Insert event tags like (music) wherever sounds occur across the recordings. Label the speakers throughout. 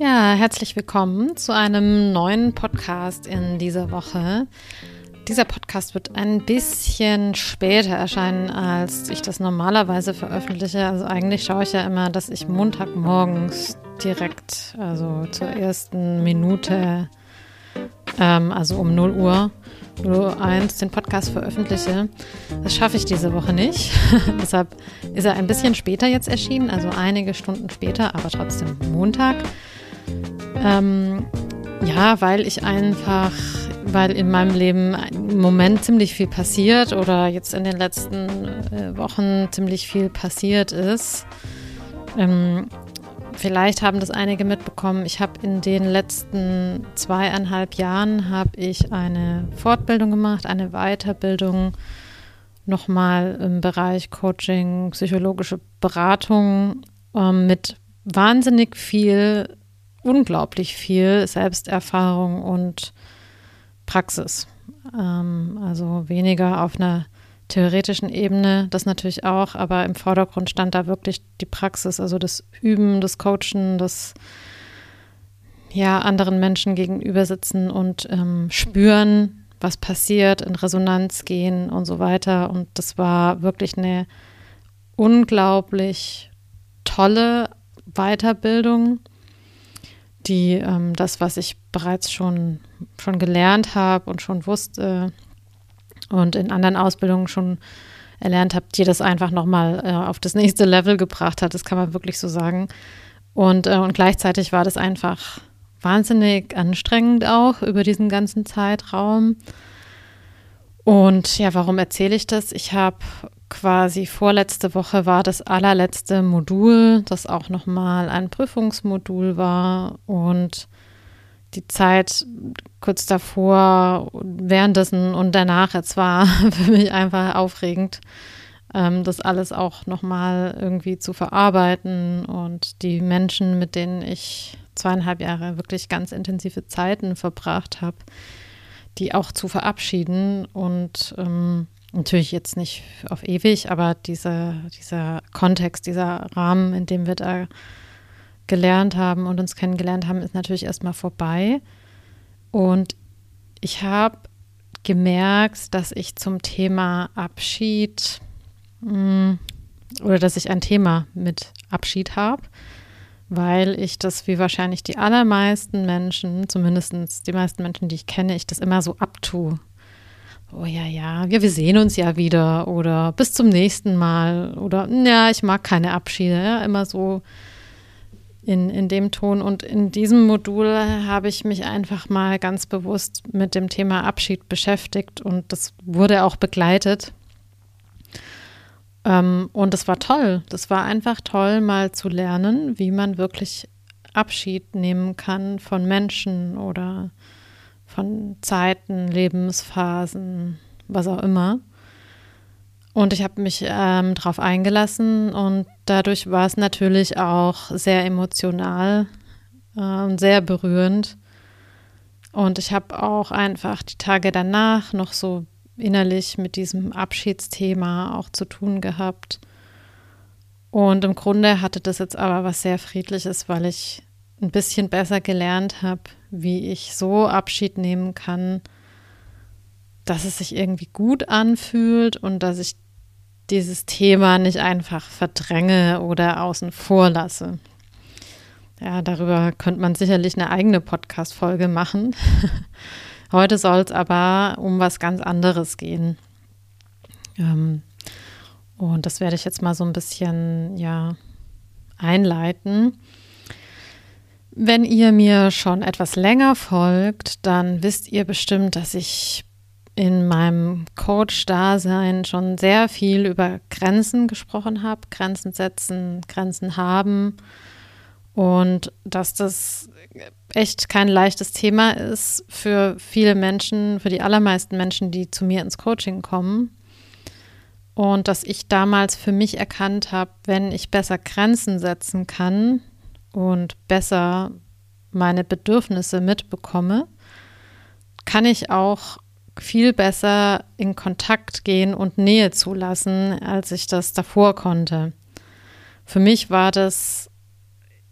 Speaker 1: Ja, herzlich willkommen zu einem neuen Podcast in dieser Woche. Dieser Podcast wird ein bisschen später erscheinen, als ich das normalerweise veröffentliche. Also eigentlich schaue ich ja immer, dass ich Montagmorgens direkt, also zur ersten Minute, ähm, also um 0 Uhr, 01 den Podcast veröffentliche. Das schaffe ich diese Woche nicht. (laughs) Deshalb ist er ein bisschen später jetzt erschienen, also einige Stunden später, aber trotzdem Montag. Ähm, ja, weil ich einfach, weil in meinem Leben im Moment ziemlich viel passiert oder jetzt in den letzten äh, Wochen ziemlich viel passiert ist. Ähm, vielleicht haben das einige mitbekommen. Ich habe in den letzten zweieinhalb Jahren habe ich eine Fortbildung gemacht, eine Weiterbildung nochmal im Bereich Coaching, psychologische Beratung ähm, mit wahnsinnig viel unglaublich viel Selbsterfahrung und Praxis. Ähm, also weniger auf einer theoretischen Ebene, das natürlich auch, aber im Vordergrund stand da wirklich die Praxis, also das Üben, das Coachen, das ja anderen Menschen gegenüber sitzen und ähm, spüren, was passiert, in Resonanz gehen und so weiter. Und das war wirklich eine unglaublich tolle Weiterbildung die ähm, das, was ich bereits schon, schon gelernt habe und schon wusste und in anderen Ausbildungen schon erlernt habe, die das einfach nochmal äh, auf das nächste Level gebracht hat. Das kann man wirklich so sagen. Und, äh, und gleichzeitig war das einfach wahnsinnig anstrengend auch über diesen ganzen Zeitraum. Und ja, warum erzähle ich das? Ich habe quasi vorletzte Woche war das allerletzte Modul, das auch nochmal ein Prüfungsmodul war. Und die Zeit kurz davor, währenddessen und danach, es war (laughs) für mich einfach aufregend, ähm, das alles auch nochmal irgendwie zu verarbeiten und die Menschen, mit denen ich zweieinhalb Jahre wirklich ganz intensive Zeiten verbracht habe, die auch zu verabschieden. Und ähm, Natürlich jetzt nicht auf ewig, aber diese, dieser Kontext, dieser Rahmen, in dem wir da gelernt haben und uns kennengelernt haben, ist natürlich erstmal vorbei. Und ich habe gemerkt, dass ich zum Thema Abschied hm, oder dass ich ein Thema mit Abschied habe, weil ich das wie wahrscheinlich die allermeisten Menschen, zumindest die meisten Menschen, die ich kenne, ich das immer so abtue oh ja, ja, ja, wir sehen uns ja wieder oder bis zum nächsten Mal oder ja, ich mag keine Abschiede, ja, immer so in, in dem Ton. Und in diesem Modul habe ich mich einfach mal ganz bewusst mit dem Thema Abschied beschäftigt und das wurde auch begleitet. Ähm, und es war toll. Das war einfach toll, mal zu lernen, wie man wirklich Abschied nehmen kann von Menschen oder von Zeiten, Lebensphasen, was auch immer. Und ich habe mich ähm, darauf eingelassen und dadurch war es natürlich auch sehr emotional äh, sehr berührend. Und ich habe auch einfach die Tage danach noch so innerlich mit diesem Abschiedsthema auch zu tun gehabt. Und im Grunde hatte das jetzt aber was sehr Friedliches, weil ich ein bisschen besser gelernt habe, wie ich so Abschied nehmen kann, dass es sich irgendwie gut anfühlt und dass ich dieses Thema nicht einfach verdränge oder außen vor lasse. Ja, darüber könnte man sicherlich eine eigene Podcast-Folge machen. (laughs) Heute soll es aber um was ganz anderes gehen. Ähm, und das werde ich jetzt mal so ein bisschen, ja, einleiten. Wenn ihr mir schon etwas länger folgt, dann wisst ihr bestimmt, dass ich in meinem Coach-Dasein schon sehr viel über Grenzen gesprochen habe, Grenzen setzen, Grenzen haben und dass das echt kein leichtes Thema ist für viele Menschen, für die allermeisten Menschen, die zu mir ins Coaching kommen. Und dass ich damals für mich erkannt habe, wenn ich besser Grenzen setzen kann, und besser meine Bedürfnisse mitbekomme, kann ich auch viel besser in Kontakt gehen und Nähe zulassen, als ich das davor konnte. Für mich war das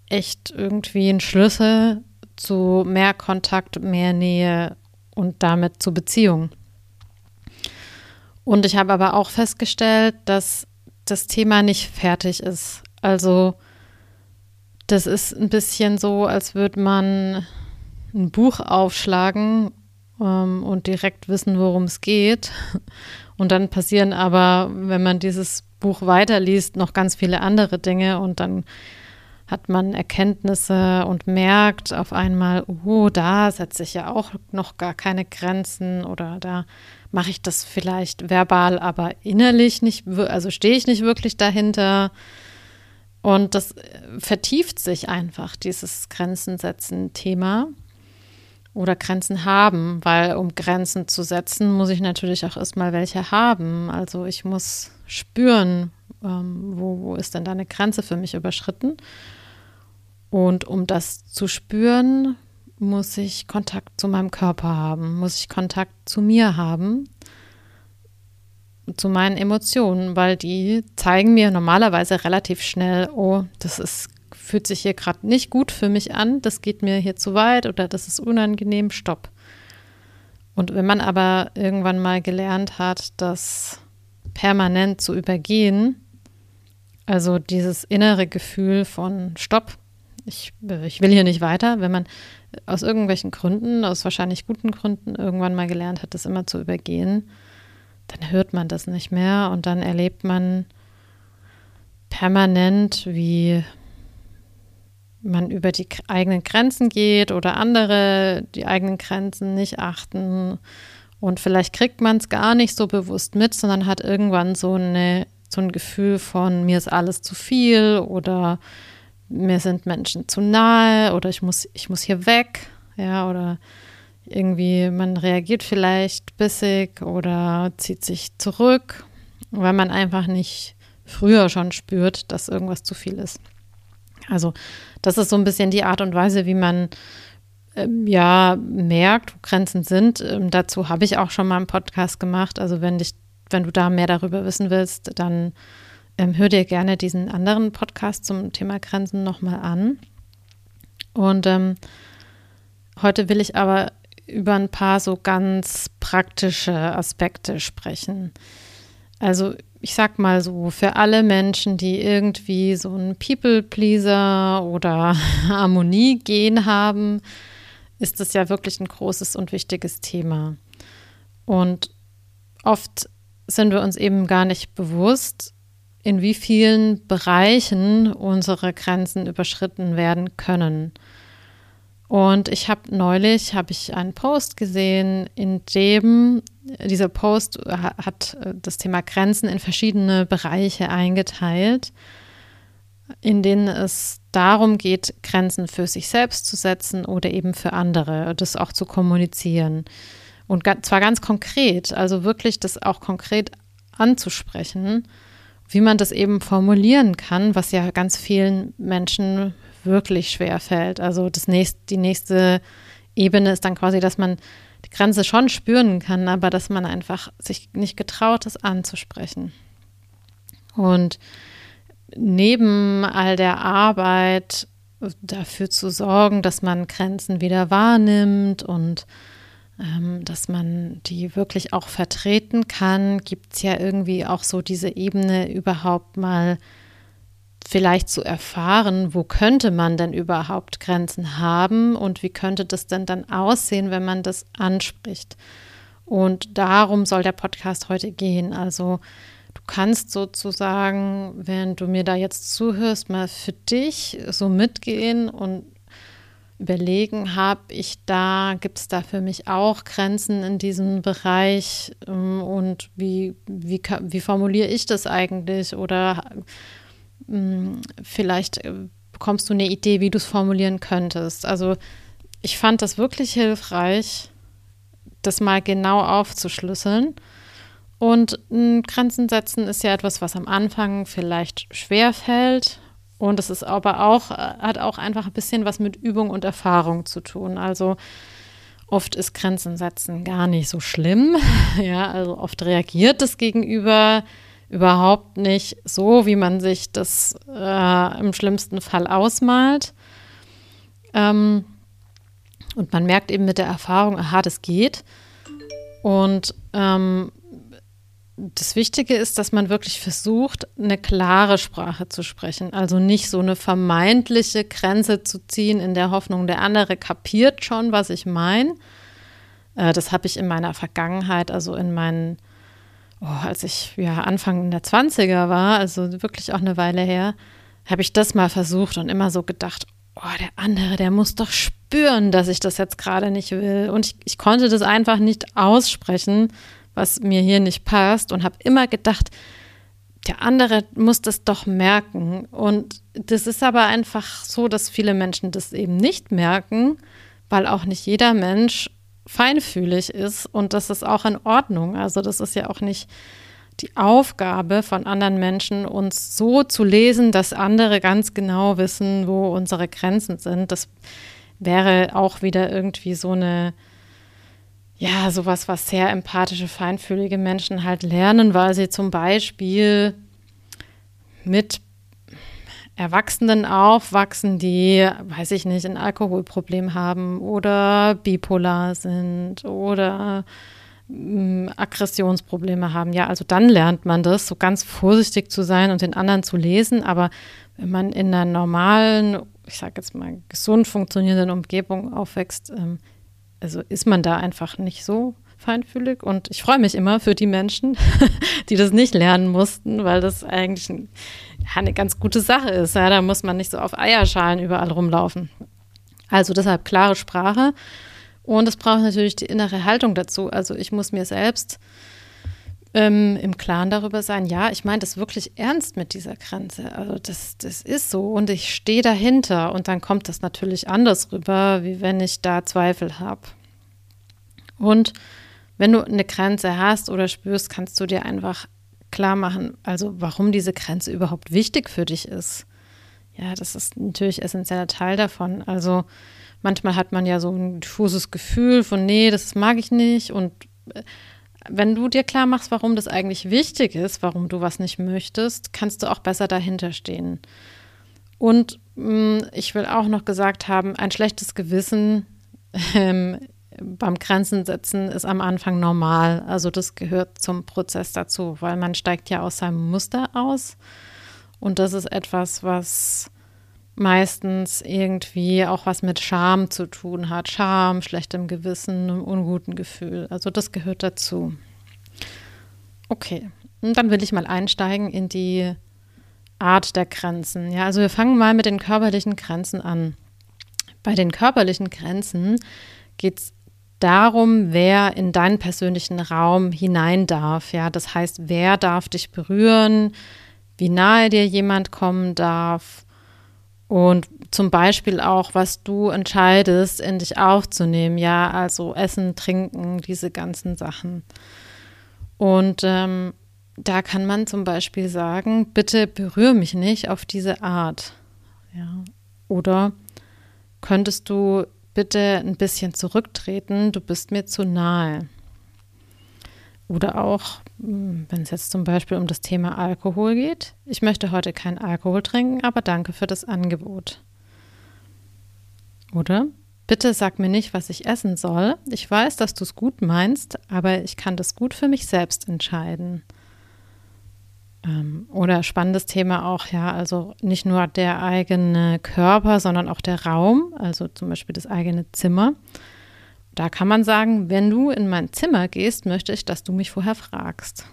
Speaker 1: echt irgendwie ein Schlüssel zu mehr Kontakt, mehr Nähe und damit zu Beziehungen. Und ich habe aber auch festgestellt, dass das Thema nicht fertig ist. Also das ist ein bisschen so, als würde man ein Buch aufschlagen ähm, und direkt wissen, worum es geht. Und dann passieren aber, wenn man dieses Buch weiterliest, noch ganz viele andere Dinge und dann hat man Erkenntnisse und merkt auf einmal, oh, da setze ich ja auch noch gar keine Grenzen oder da mache ich das vielleicht verbal, aber innerlich nicht, also stehe ich nicht wirklich dahinter. Und das vertieft sich einfach, dieses Grenzen setzen Thema oder Grenzen haben, weil um Grenzen zu setzen, muss ich natürlich auch erstmal welche haben. Also ich muss spüren, ähm, wo, wo ist denn da eine Grenze für mich überschritten. Und um das zu spüren, muss ich Kontakt zu meinem Körper haben, muss ich Kontakt zu mir haben, zu meinen Emotionen, weil die zeigen mir normalerweise relativ schnell, oh, das ist fühlt sich hier gerade nicht gut für mich an, das geht mir hier zu weit oder das ist unangenehm, stopp. Und wenn man aber irgendwann mal gelernt hat, das permanent zu übergehen, also dieses innere Gefühl von Stopp, ich, ich will hier nicht weiter, wenn man aus irgendwelchen Gründen, aus wahrscheinlich guten Gründen, irgendwann mal gelernt hat, das immer zu übergehen, dann hört man das nicht mehr und dann erlebt man permanent, wie man über die eigenen Grenzen geht oder andere die eigenen Grenzen nicht achten. Und vielleicht kriegt man es gar nicht so bewusst mit, sondern hat irgendwann so, eine, so ein Gefühl von, mir ist alles zu viel oder mir sind Menschen zu nahe oder ich muss, ich muss hier weg. Ja, oder irgendwie, man reagiert vielleicht bissig oder zieht sich zurück, weil man einfach nicht früher schon spürt, dass irgendwas zu viel ist. Also das ist so ein bisschen die Art und Weise, wie man ähm, ja merkt, wo Grenzen sind. Ähm, dazu habe ich auch schon mal einen Podcast gemacht. Also wenn dich, wenn du da mehr darüber wissen willst, dann ähm, hör dir gerne diesen anderen Podcast zum Thema Grenzen nochmal an. Und ähm, heute will ich aber über ein paar so ganz praktische Aspekte sprechen. Also ich sag mal so, für alle Menschen, die irgendwie so ein People-Pleaser oder (laughs) Harmonie-Gen haben, ist das ja wirklich ein großes und wichtiges Thema. Und oft sind wir uns eben gar nicht bewusst, in wie vielen Bereichen unsere Grenzen überschritten werden können. Und ich habe neulich habe ich einen Post gesehen, in dem dieser Post hat äh, das Thema Grenzen in verschiedene Bereiche eingeteilt, in denen es darum geht, Grenzen für sich selbst zu setzen oder eben für andere, das auch zu kommunizieren. Und zwar ganz konkret, also wirklich das auch konkret anzusprechen, wie man das eben formulieren kann, was ja ganz vielen Menschen wirklich schwer fällt. Also das nächste, die nächste Ebene ist dann quasi, dass man die Grenze schon spüren kann, aber dass man einfach sich nicht getraut ist anzusprechen. Und neben all der Arbeit dafür zu sorgen, dass man Grenzen wieder wahrnimmt und ähm, dass man die wirklich auch vertreten kann, gibt es ja irgendwie auch so diese Ebene überhaupt mal vielleicht zu erfahren, wo könnte man denn überhaupt Grenzen haben und wie könnte das denn dann aussehen, wenn man das anspricht. Und darum soll der Podcast heute gehen. Also du kannst sozusagen, wenn du mir da jetzt zuhörst, mal für dich so mitgehen und überlegen, habe ich da, gibt es da für mich auch Grenzen in diesem Bereich ähm, und wie, wie, wie formuliere ich das eigentlich oder vielleicht äh, bekommst du eine Idee, wie du es formulieren könntest. Also ich fand das wirklich hilfreich, das mal genau aufzuschlüsseln. Und Grenzen setzen ist ja etwas, was am Anfang vielleicht schwer fällt. Und es ist aber auch, äh, hat auch einfach ein bisschen was mit Übung und Erfahrung zu tun. Also oft ist Grenzen setzen gar nicht so schlimm. (laughs) Ja, also oft reagiert das Gegenüber überhaupt nicht so, wie man sich das äh, im schlimmsten Fall ausmalt. Ähm, und man merkt eben mit der Erfahrung, aha, das geht. Und ähm, das Wichtige ist, dass man wirklich versucht, eine klare Sprache zu sprechen. Also nicht so eine vermeintliche Grenze zu ziehen in der Hoffnung, der andere kapiert schon, was ich meine. Äh, das habe ich in meiner Vergangenheit, also in meinen, oh, als ich ja Anfang der 20er war, also wirklich auch eine Weile her, habe ich das mal versucht und immer so gedacht, oh, der andere, der muss doch spüren, dass ich das jetzt gerade nicht will. Und ich, ich konnte das einfach nicht aussprechen was mir hier nicht passt und habe immer gedacht, der andere muss das doch merken. Und das ist aber einfach so, dass viele Menschen das eben nicht merken, weil auch nicht jeder Mensch feinfühlig ist und das ist auch in Ordnung. Also das ist ja auch nicht die Aufgabe von anderen Menschen, uns so zu lesen, dass andere ganz genau wissen, wo unsere Grenzen sind. Das wäre auch wieder irgendwie so eine ja, sowas, was sehr empathische, feinfühlige Menschen halt lernen, weil sie zum Beispiel mit Erwachsenen aufwachsen, die, weiß ich nicht, ein Alkoholproblem haben oder bipolar sind oder äh, Aggressionsprobleme haben. Ja, also dann lernt man das, so ganz vorsichtig zu sein und den anderen zu lesen. Aber wenn man in einer normalen, ich sage jetzt mal, gesund funktionierenden Umgebung aufwächst, ähm, also ist man da einfach nicht so feinfühlig. Und ich freue mich immer für die Menschen, (laughs) die das nicht lernen mussten, weil das eigentlich ein, eine ganz gute Sache ist. Ja, da muss man nicht so auf Eierschalen überall rumlaufen. Also deshalb klare Sprache. Und es braucht natürlich die innere Haltung dazu. Also ich muss mir selbst ähm, im Klaren darüber sein, ja, ich meine das wirklich ernst mit dieser Grenze. Also das, das ist so und ich stehe dahinter und dann kommt das natürlich anders rüber, wie wenn ich da Zweifel habe. Und wenn du eine Grenze hast oder spürst, kannst du dir einfach klar machen, also warum diese Grenze überhaupt wichtig für dich ist. Ja, das ist natürlich essentieller Teil davon. Also manchmal hat man ja so ein diffuses Gefühl von, nee, das mag ich nicht. Und äh, wenn du dir klar machst, warum das eigentlich wichtig ist, warum du was nicht möchtest, kannst du auch besser dahinter stehen. Und mh, mm, ich will auch noch gesagt haben, ein schlechtes Gewissen (laughs) ähm, beim Grenzen setzen ist am Anfang normal. Also das gehört zum Prozess dazu, weil man steigt ja aus seinem Muster aus. Und das ist etwas, was meistens irgendwie auch was mit Scham zu tun hat. Scham, schlechtem Gewissen, einem unguten Gefühl. Also das gehört dazu. Okay, und dann will ich mal einsteigen in die Art der Grenzen. Ja, also wir fangen mal mit den körperlichen Grenzen an. Bei den körperlichen Grenzen geht es darum, wer in deinen persönlichen Raum hinein darf. Ja, das heißt, wer darf dich berühren, wie nahe dir jemand kommen darf und zum Beispiel auch, was du entscheidest, in dich aufzunehmen. Ja, also Essen, Trinken, diese ganzen Sachen. Und ähm, da kann man zum Beispiel sagen, bitte berühre mich nicht auf diese Art. Ja. Oder könntest du bitte ein bisschen zurücktreten, du bist mir zu nahe. Oder auch, hm, wenn es jetzt zum Beispiel um das Thema Alkohol geht. Ich möchte heute keinen Alkohol trinken, aber danke für das Angebot. Oder? Bitte sag mir nicht, was ich essen soll. Ich weiß, dass du es gut meinst, aber ich kann das gut für mich selbst entscheiden. Ähm, oder spannendes Thema auch, ja, also nicht nur der eigene Körper, sondern auch der Raum, also zum Beispiel das eigene Zimmer. Da kann man sagen, wenn du in mein Zimmer gehst, möchte ich, dass du mich vorher fragst.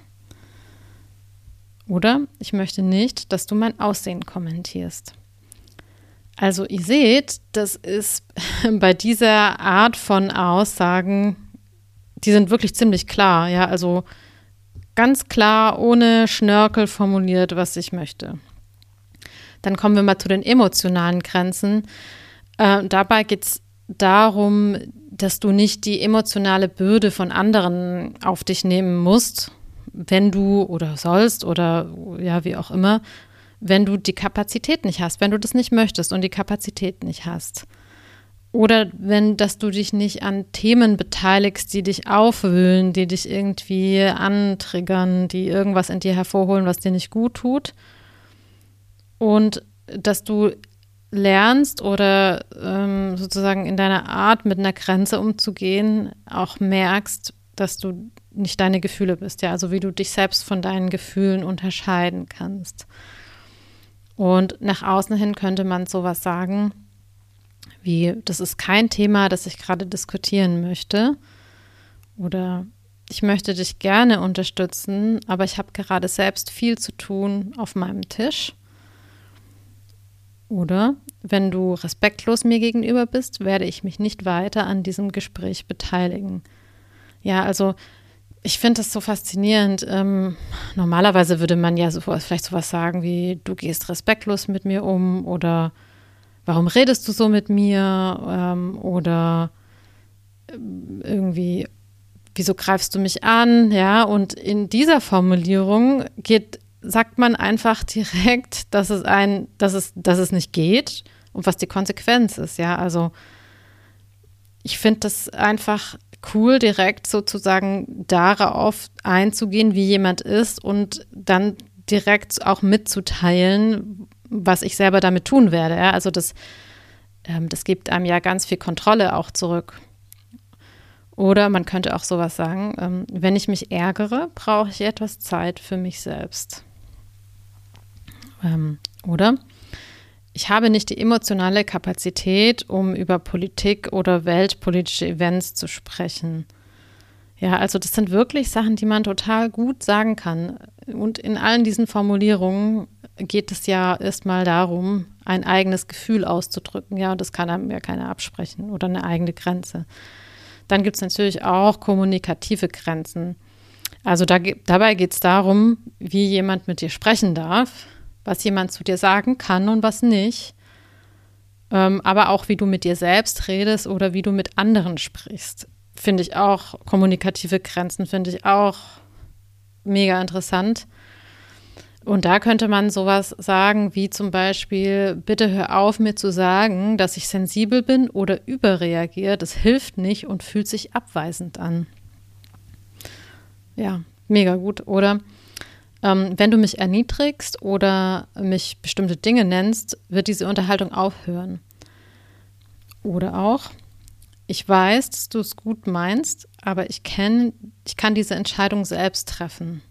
Speaker 1: Oder ich möchte nicht, dass du mein Aussehen kommentierst. Also ihr seht, das ist (laughs) bei dieser Art von Aussagen, die sind wirklich ziemlich klar, ja, also ganz klar, ohne Schnörkel formuliert, was ich möchte. Dann kommen wir mal zu den emotionalen Grenzen. Äh, dabei geht es darum, dass du nicht die emotionale Bürde von anderen auf dich nehmen musst, wenn du oder sollst oder ja, wie auch immer, wenn du die Kapazität nicht hast, wenn du das nicht möchtest und die Kapazität nicht hast. Oder wenn, dass du dich nicht an Themen beteiligst, die dich aufwühlen, die dich irgendwie antriggern, die irgendwas in dir hervorholen, was dir nicht gut tut. Und dass du lernst oder ähm, sozusagen in deiner Art mit einer Grenze umzugehen auch merkst, dass du nicht deine Gefühle bist, ja, also wie du dich selbst von deinen Gefühlen unterscheiden kannst. Und nach außen hin könnte man sowas sagen, wie, das ist kein Thema, das ich gerade diskutieren möchte. Oder ich möchte dich gerne unterstützen, aber ich habe gerade selbst viel zu tun auf meinem Tisch. Oder wenn du respektlos mir gegenüber bist, werde ich mich nicht weiter an diesem Gespräch beteiligen. Ja, also ich finde das so faszinierend. Ähm, normalerweise würde man ja so, vielleicht sowas sagen wie, du gehst respektlos mit mir um oder warum redest du so mit mir ähm, oder ähm, irgendwie, wieso greifst du mich an? Ja, und in dieser Formulierung geht, sagt man einfach (laughs) direkt, dass es ein, dass es, dass es nicht geht und was die Konsequenz ist. Ja, also ich finde das einfach cool, direkt sozusagen darauf einzugehen, wie jemand ist und dann direkt auch mitzuteilen, was ich selber damit tun werde. Ja? Also das, ähm, das gibt einem ja ganz viel Kontrolle auch zurück. Oder man könnte auch sowas sagen, ähm, wenn ich mich ärgere, brauche ich etwas Zeit für mich selbst. Ähm, oder ich habe nicht die emotionale Kapazität, um über Politik oder weltpolitische Events zu sprechen. Ja, also das sind wirklich Sachen, die man total gut sagen kann. Und in allen diesen Formulierungen geht es ja erstmal darum, ein eigenes Gefühl auszudrücken. Ja, das kann einem ja keiner absprechen oder eine eigene Grenze. Dann gibt es natürlich auch kommunikative Grenzen. Also da, dabei geht es darum, wie jemand mit dir sprechen darf was jemand zu dir sagen kann und was nicht. Ähm, aber auch, wie du mit dir selbst redest oder wie du mit anderen sprichst. Finde ich auch, kommunikative Grenzen finde ich auch mega interessant. Und da könnte man sowas sagen wie zum Beispiel, bitte hör auf mir zu sagen, dass ich sensibel bin oder überreagiere. Das hilft nicht und fühlt sich abweisend an. Ja, mega gut. Oder ähm, wenn du mich erniedrigst oder mich bestimmte Dinge nennst, wird diese Unterhaltung aufhören. Oder auch, ich weiß, dass du es gut meinst, aber ich kenne, ich kann diese Entscheidung selbst treffen.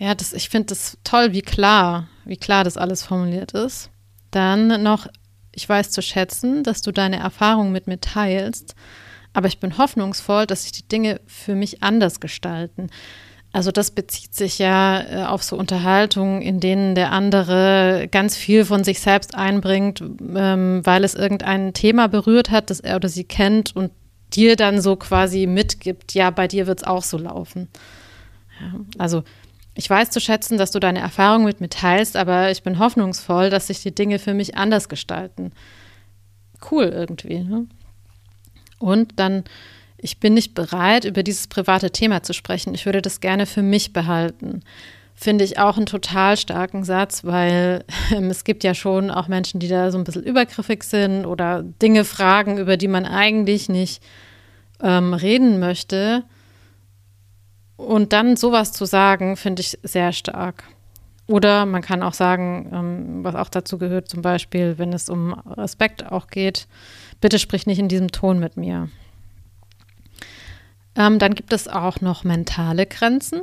Speaker 1: Ja, das, ich finde das toll, wie klar, wie klar das alles formuliert ist. Dann noch, ich weiß zu schätzen, dass du deine Erfahrungen mit mir teilst, aber ich bin hoffnungsvoll, dass sich die Dinge für mich anders gestalten. Also das bezieht sich ja äh, auf so Unterhaltungen, in denen der andere ganz viel von sich selbst einbringt, ähm, weil es irgendein Thema berührt hat, das er oder sie kennt und dir dann so quasi mitgibt, ja, bei dir wird es auch so laufen. Ja, also ich weiß zu schätzen, dass du deine Erfahrung mit mir teilst, aber ich bin hoffnungsvoll, dass sich die Dinge für mich anders gestalten. Cool irgendwie. Ne? Und dann ich bin nicht bereit, über dieses private Thema zu sprechen. Ich würde das gerne für mich behalten. Finde ich auch einen total starken Satz, weil (laughs) ähm, es gibt ja schon auch Menschen, die da so ein bisschen übergriffig sind oder Dinge fragen, über die man eigentlich nicht ähm, reden möchte. Und dann sowas zu sagen, finde ich sehr stark. Oder man kann auch sagen, ähm, was auch dazu gehört, zum Beispiel, wenn es um Respekt auch geht, bitte sprich nicht in diesem Ton mit mir. Ähm, dann gibt es auch noch mentale Grenzen.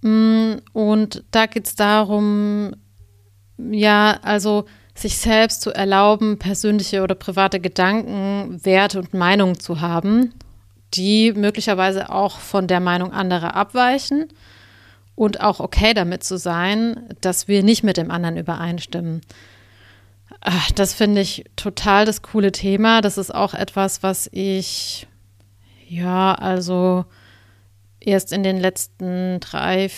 Speaker 1: Mm, und da geht es darum, ja, also sich selbst zu erlauben, persönliche oder private Gedanken, Werte und Meinungen zu haben, die möglicherweise auch von der Meinung anderer abweichen und auch okay damit zu sein, dass wir nicht mit dem anderen übereinstimmen. Ach, das finde ich total das coole Thema. Das ist auch etwas, was ich ja, also erst in den letzten drei,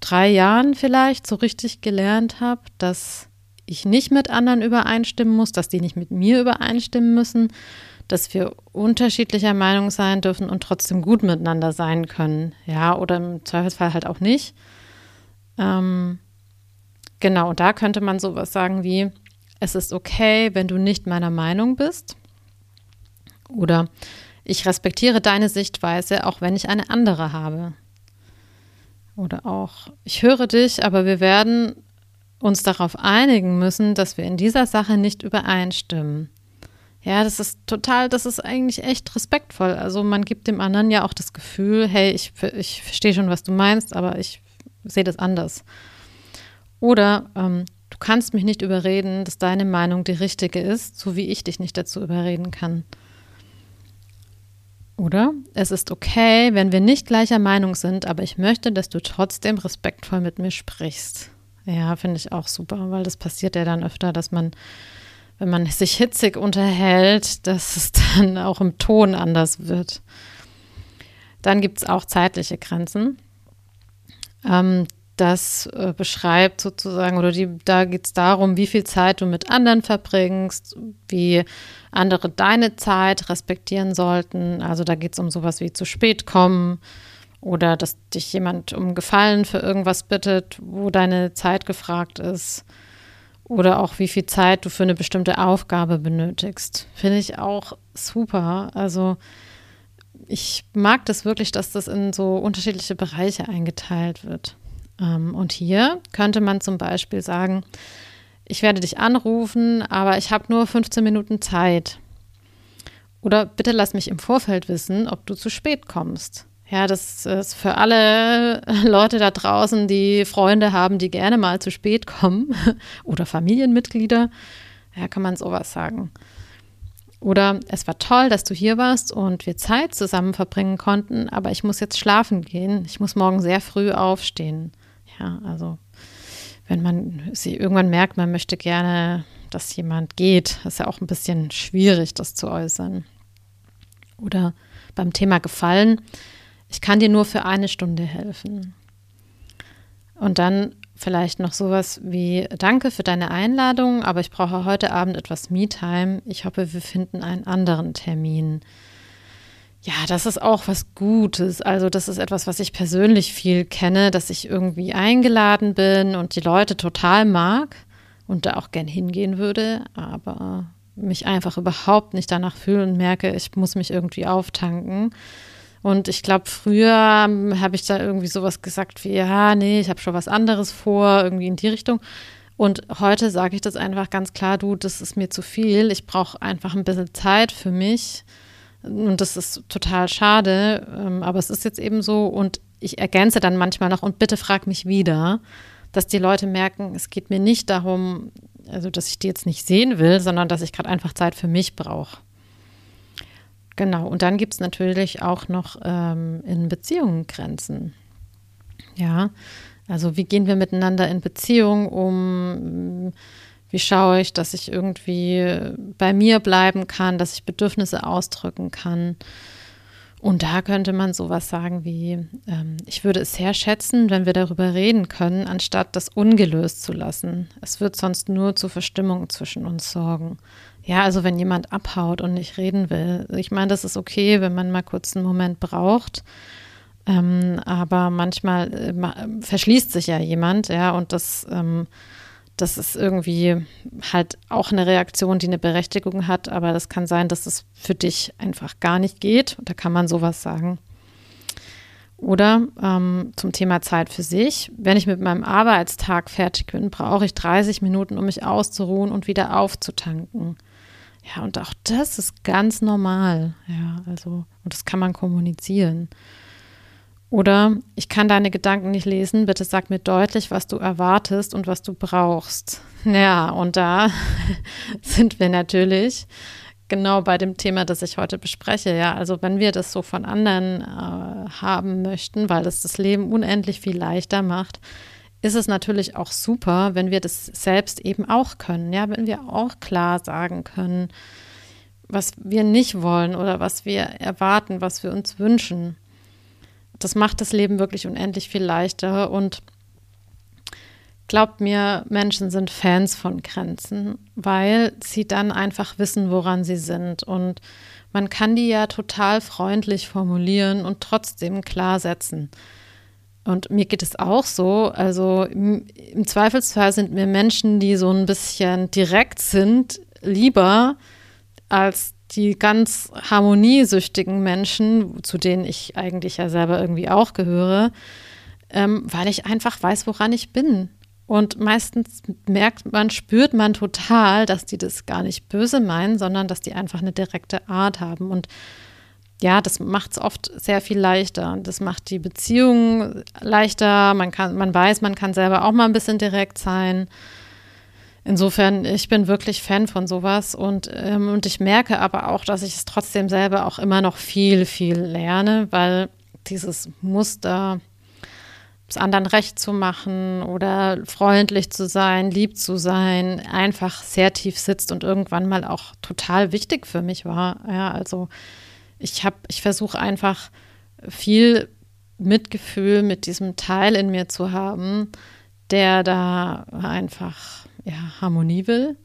Speaker 1: drei Jahren vielleicht so richtig gelernt habe, dass ich nicht mit anderen übereinstimmen muss, dass die nicht mit mir übereinstimmen müssen, dass wir unterschiedlicher Meinung sein dürfen und trotzdem gut miteinander sein können. Ja, oder im Zweifelsfall halt auch nicht. Ähm, genau, da könnte man sowas sagen wie, es ist okay, wenn du nicht meiner Meinung bist. Oder ich respektiere deine Sichtweise, auch wenn ich eine andere habe. Oder auch, ich höre dich, aber wir werden uns darauf einigen müssen, dass wir in dieser Sache nicht übereinstimmen. Ja, das ist total, das ist eigentlich echt respektvoll. Also man gibt dem anderen ja auch das Gefühl, hey, ich, ich verstehe schon, was du meinst, aber ich sehe das anders. Oder ähm, du kannst mich nicht überreden, dass deine Meinung die richtige ist, so wie ich dich nicht dazu überreden kann. Oder es ist okay, wenn wir nicht gleicher Meinung sind, aber ich möchte, dass du trotzdem respektvoll mit mir sprichst. Ja, finde ich auch super, weil das passiert ja dann öfter, dass man, wenn man sich hitzig unterhält, dass es (laughs) dann auch im Ton anders wird. Dann gibt es auch zeitliche Grenzen. Ähm, das äh, beschreibt sozusagen, oder die, da geht es darum, wie viel Zeit du mit anderen verbringst, wie andere deine Zeit respektieren sollten. Also da geht es um sowas wie zu spät kommen oder dass dich jemand um Gefallen für irgendwas bittet, wo deine Zeit gefragt ist. Oder auch wie viel Zeit du für eine bestimmte Aufgabe benötigst. Finde ich auch super. Also ich mag das wirklich, dass das in so unterschiedliche Bereiche eingeteilt wird. Ähm, und hier könnte man zum Beispiel sagen, ich werde dich anrufen, aber ich habe nur 15 Minuten Zeit. Oder bitte lass mich im Vorfeld wissen, ob du zu spät kommst. Ja, das ist für alle (laughs) Leute da draußen, die Freunde haben, die gerne mal zu spät kommen (laughs) oder Familienmitglieder. Ja, kann man sowas sagen. Oder es war toll, dass du hier warst und wir Zeit zusammen verbringen konnten, aber ich muss jetzt schlafen gehen. Ich muss morgen sehr früh aufstehen. Ja, also wenn man sie irgendwann merkt, man möchte gerne, dass jemand geht, ist ja auch ein bisschen schwierig, das zu äußern. Oder beim Thema Gefallen, ich kann dir nur für eine Stunde helfen. Und dann vielleicht noch sowas wie Danke für deine Einladung, aber ich brauche heute Abend etwas Me-Time. Ich hoffe, wir finden einen anderen Termin. Ja, das ist auch was Gutes. Also das ist etwas, was ich persönlich viel kenne, dass ich irgendwie eingeladen bin und die Leute total mag und da auch gern hingehen würde, aber mich einfach überhaupt nicht danach fühle und merke, ich muss mich irgendwie auftanken. Und ich glaube, früher habe ich da irgendwie sowas gesagt wie, ja, nee, ich habe schon was anderes vor, irgendwie in die Richtung. Und heute sage ich das einfach ganz klar, du, das ist mir zu viel. Ich brauche einfach ein bisschen Zeit für mich. Und das ist total schade, ähm, aber es ist jetzt eben so. Und ich ergänze dann manchmal noch und bitte frag mich wieder, dass die Leute merken, es geht mir nicht darum, also dass ich die jetzt nicht sehen will, sondern dass ich gerade einfach Zeit für mich brauche. Genau, und dann gibt es natürlich auch noch ähm, in Beziehungen Grenzen. Ja, also wie gehen wir miteinander in Beziehung um? Wie schaue ich, dass ich irgendwie bei mir bleiben kann, dass ich Bedürfnisse ausdrücken kann? Und da könnte man sowas sagen wie, ähm, ich würde es sehr schätzen, wenn wir darüber reden können, anstatt das ungelöst zu lassen. Es wird sonst nur zu Verstimmung zwischen uns sorgen. Ja, also wenn jemand abhaut und nicht reden will. Ich meine, das ist okay, wenn man mal kurz einen Moment braucht. Ähm, aber manchmal äh, verschließt sich ja jemand, ja, und das ähm, das ist irgendwie halt auch eine Reaktion, die eine Berechtigung hat, aber das kann sein, dass es für dich einfach gar nicht geht. Da kann man sowas sagen. Oder ähm, zum Thema Zeit für sich. Wenn ich mit meinem Arbeitstag fertig bin, brauche ich 30 Minuten, um mich auszuruhen und wieder aufzutanken. Ja, und auch das ist ganz normal. Ja, also, und das kann man kommunizieren. Oder ich kann deine Gedanken nicht lesen, bitte sag mir deutlich, was du erwartest und was du brauchst. Ja, und da (laughs) sind wir natürlich genau bei dem Thema, das ich heute bespreche. Ja, also wenn wir das so von anderen äh, haben möchten, weil es das Leben unendlich viel leichter macht, ist es natürlich auch super, wenn wir das selbst eben auch können. Ja, wenn wir auch klar sagen können, was wir nicht wollen oder was wir erwarten, was wir uns wünschen das macht das Leben wirklich unendlich viel leichter und glaubt mir, Menschen sind Fans von Grenzen, weil sie dann einfach wissen, woran sie sind und man kann die ja total freundlich formulieren und trotzdem klar setzen. Und mir geht es auch so. Also im, im, Zweifelsfall sind mir Menschen, die so ein bisschen direkt sind, lieber als die ganz harmoniesüchtigen Menschen, zu denen ich eigentlich ja selber irgendwie auch gehöre, ähm, weil ich einfach weiß, woran ich bin. Und meistens merkt man, spürt man total, dass die das gar nicht böse meinen, sondern dass die einfach eine direkte Art haben. Und ja, das macht es oft sehr viel leichter. Das macht die Beziehung leichter. Man kann, man weiß, man kann selber auch mal ein bisschen direkt sein. Insofern, ich bin wirklich Fan von sowas und, ähm, und ich merke aber auch, dass ich es trotzdem selber auch immer noch viel, viel lerne, weil dieses Muster, es anderen recht zu machen oder freundlich zu sein, lieb zu sein, einfach sehr tief sitzt und irgendwann mal auch total wichtig für mich war. Ja, also ich habe, ich versuche einfach viel Mitgefühl mit diesem Teil in mir zu haben, der da einfach ja, Harmonie will.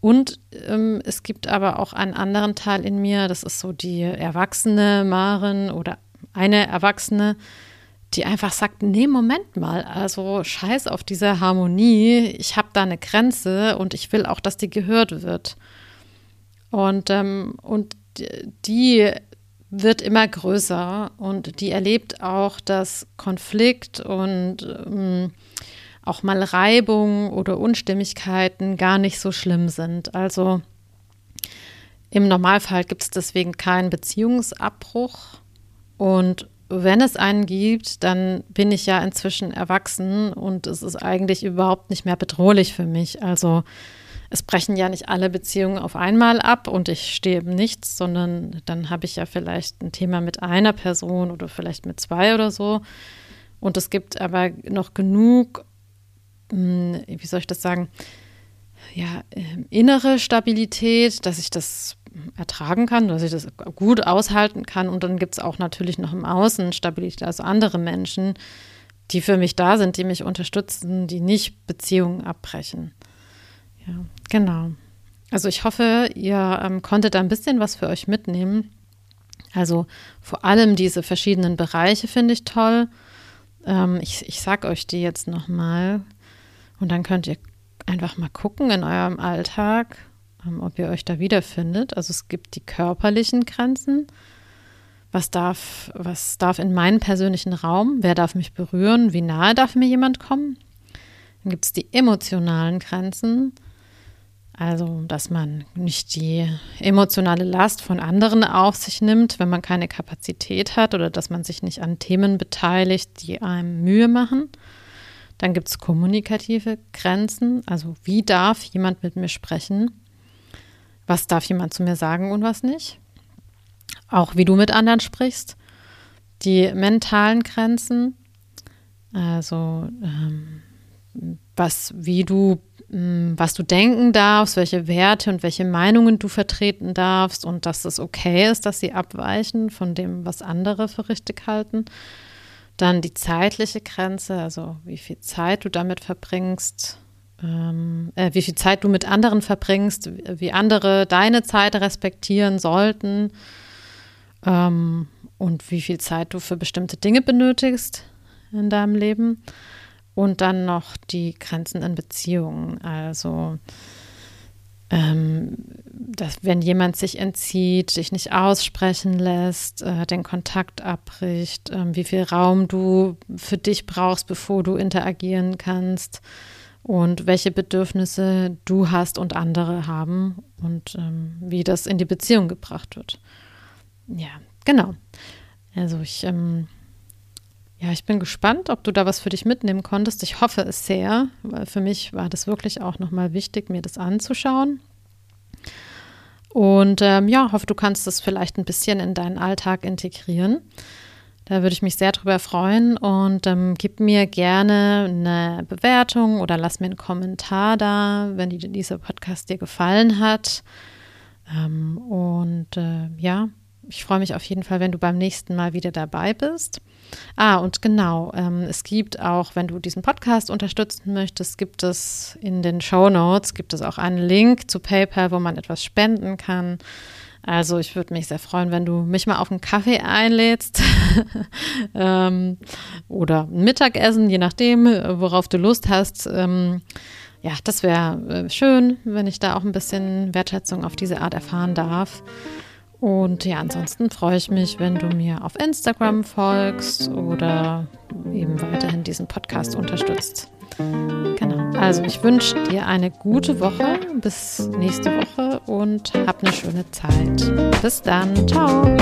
Speaker 1: Und ähm, es gibt aber auch einen anderen Teil in mir, das ist so die erwachsene Maren oder eine Erwachsene, die einfach sagt, nee, Moment mal, also scheiß auf diese Harmonie, ich habe da eine Grenze und ich will auch, dass die gehört wird. Und, ähm, und die wird immer größer und die erlebt auch, dass Konflikt und ähm, auch mal Reibung oder Unstimmigkeiten gar nicht so schlimm sind. Also im Normalfall gibt es deswegen keinen Beziehungsabbruch und wenn es einen gibt, dann bin ich ja inzwischen erwachsen und es ist eigentlich überhaupt nicht mehr bedrohlich für mich. Also es brechen ja nicht alle Beziehungen auf einmal ab und ich stehe im Nichts, sondern dann habe ich ja vielleicht ein Thema mit einer Person oder vielleicht mit zwei oder so. Und es gibt aber noch genug, hm, wie soll ich das sagen, ja, ähm, innere Stabilität, dass ich das ertragen kann, dass ich das gut aushalten kann. Und dann gibt es auch natürlich noch im Außen Stabilität, also andere Menschen, die für mich da sind, die mich unterstützen, die nicht Beziehungen abbrechen. Ja, genau. Also ich hoffe, ihr ähm, konntet da ein bisschen was für euch mitnehmen. Also vor allem diese verschiedenen Bereiche finde ich toll. Ähm, ich ich sage euch die jetzt nochmal und dann könnt ihr einfach mal gucken in eurem Alltag, ähm, ob ihr euch da wiederfindet. Also es gibt die körperlichen Grenzen. Was darf, was darf in meinen persönlichen Raum? Wer darf mich berühren? Wie nahe darf mir jemand kommen? Dann gibt es die emotionalen Grenzen. Also, dass man nicht die emotionale Last von anderen auf sich nimmt, wenn man keine Kapazität hat oder dass man sich nicht an Themen beteiligt, die einem Mühe machen. Dann gibt es kommunikative Grenzen, also wie darf jemand mit mir sprechen? Was darf jemand zu mir sagen und was nicht? Auch wie du mit anderen sprichst. Die mentalen Grenzen, also ähm, was, wie du, was du denken darfst, welche Werte und welche Meinungen du vertreten darfst und dass es okay ist, dass sie abweichen von dem, was andere für richtig halten. Dann die zeitliche Grenze, also wie viel Zeit du damit verbringst, ähm, äh, wie viel Zeit du mit anderen verbringst, wie andere deine Zeit respektieren sollten ähm, und wie viel Zeit du für bestimmte Dinge benötigst in deinem Leben. Und dann noch die Grenzen in Beziehungen. Also, ähm, dass wenn jemand sich entzieht, sich nicht aussprechen lässt, äh, den Kontakt abbricht, äh, wie viel Raum du für dich brauchst, bevor du interagieren kannst und welche Bedürfnisse du hast und andere haben und ähm, wie das in die Beziehung gebracht wird. Ja, genau. Also ich, ähm, ja, ich bin gespannt, ob du da was für dich mitnehmen konntest. Ich hoffe es sehr, weil für mich war das wirklich auch nochmal wichtig, mir das anzuschauen. Und ähm, ja, hoffe, du kannst das vielleicht ein bisschen in deinen Alltag integrieren. Da würde ich mich sehr drüber freuen und ähm, gib mir gerne eine Bewertung oder lass mir einen Kommentar da, wenn die, dieser Podcast dir gefallen hat. Ähm, und äh, ja, ich freue mich auf jeden Fall, wenn du beim nächsten Mal wieder dabei bist. Ah, und genau, ähm, es gibt auch, wenn du diesen Podcast unterstützen möchtest, gibt es in den Show Notes, gibt es auch einen Link zu PayPal, wo man etwas spenden kann. Also ich würde mich sehr freuen, wenn du mich mal auf einen Kaffee einlädst (laughs) ähm, oder ein Mittagessen, je nachdem, worauf du Lust hast. Ähm, ja, das wäre äh, schön, wenn ich da auch ein bisschen Wertschätzung auf diese Art erfahren darf. Und ja, ansonsten freue ich mich, wenn du mir auf Instagram folgst oder eben weiterhin diesen Podcast unterstützt. Genau. Also ich wünsche dir eine gute Woche. Bis nächste Woche und hab eine schöne Zeit. Bis dann. Ciao.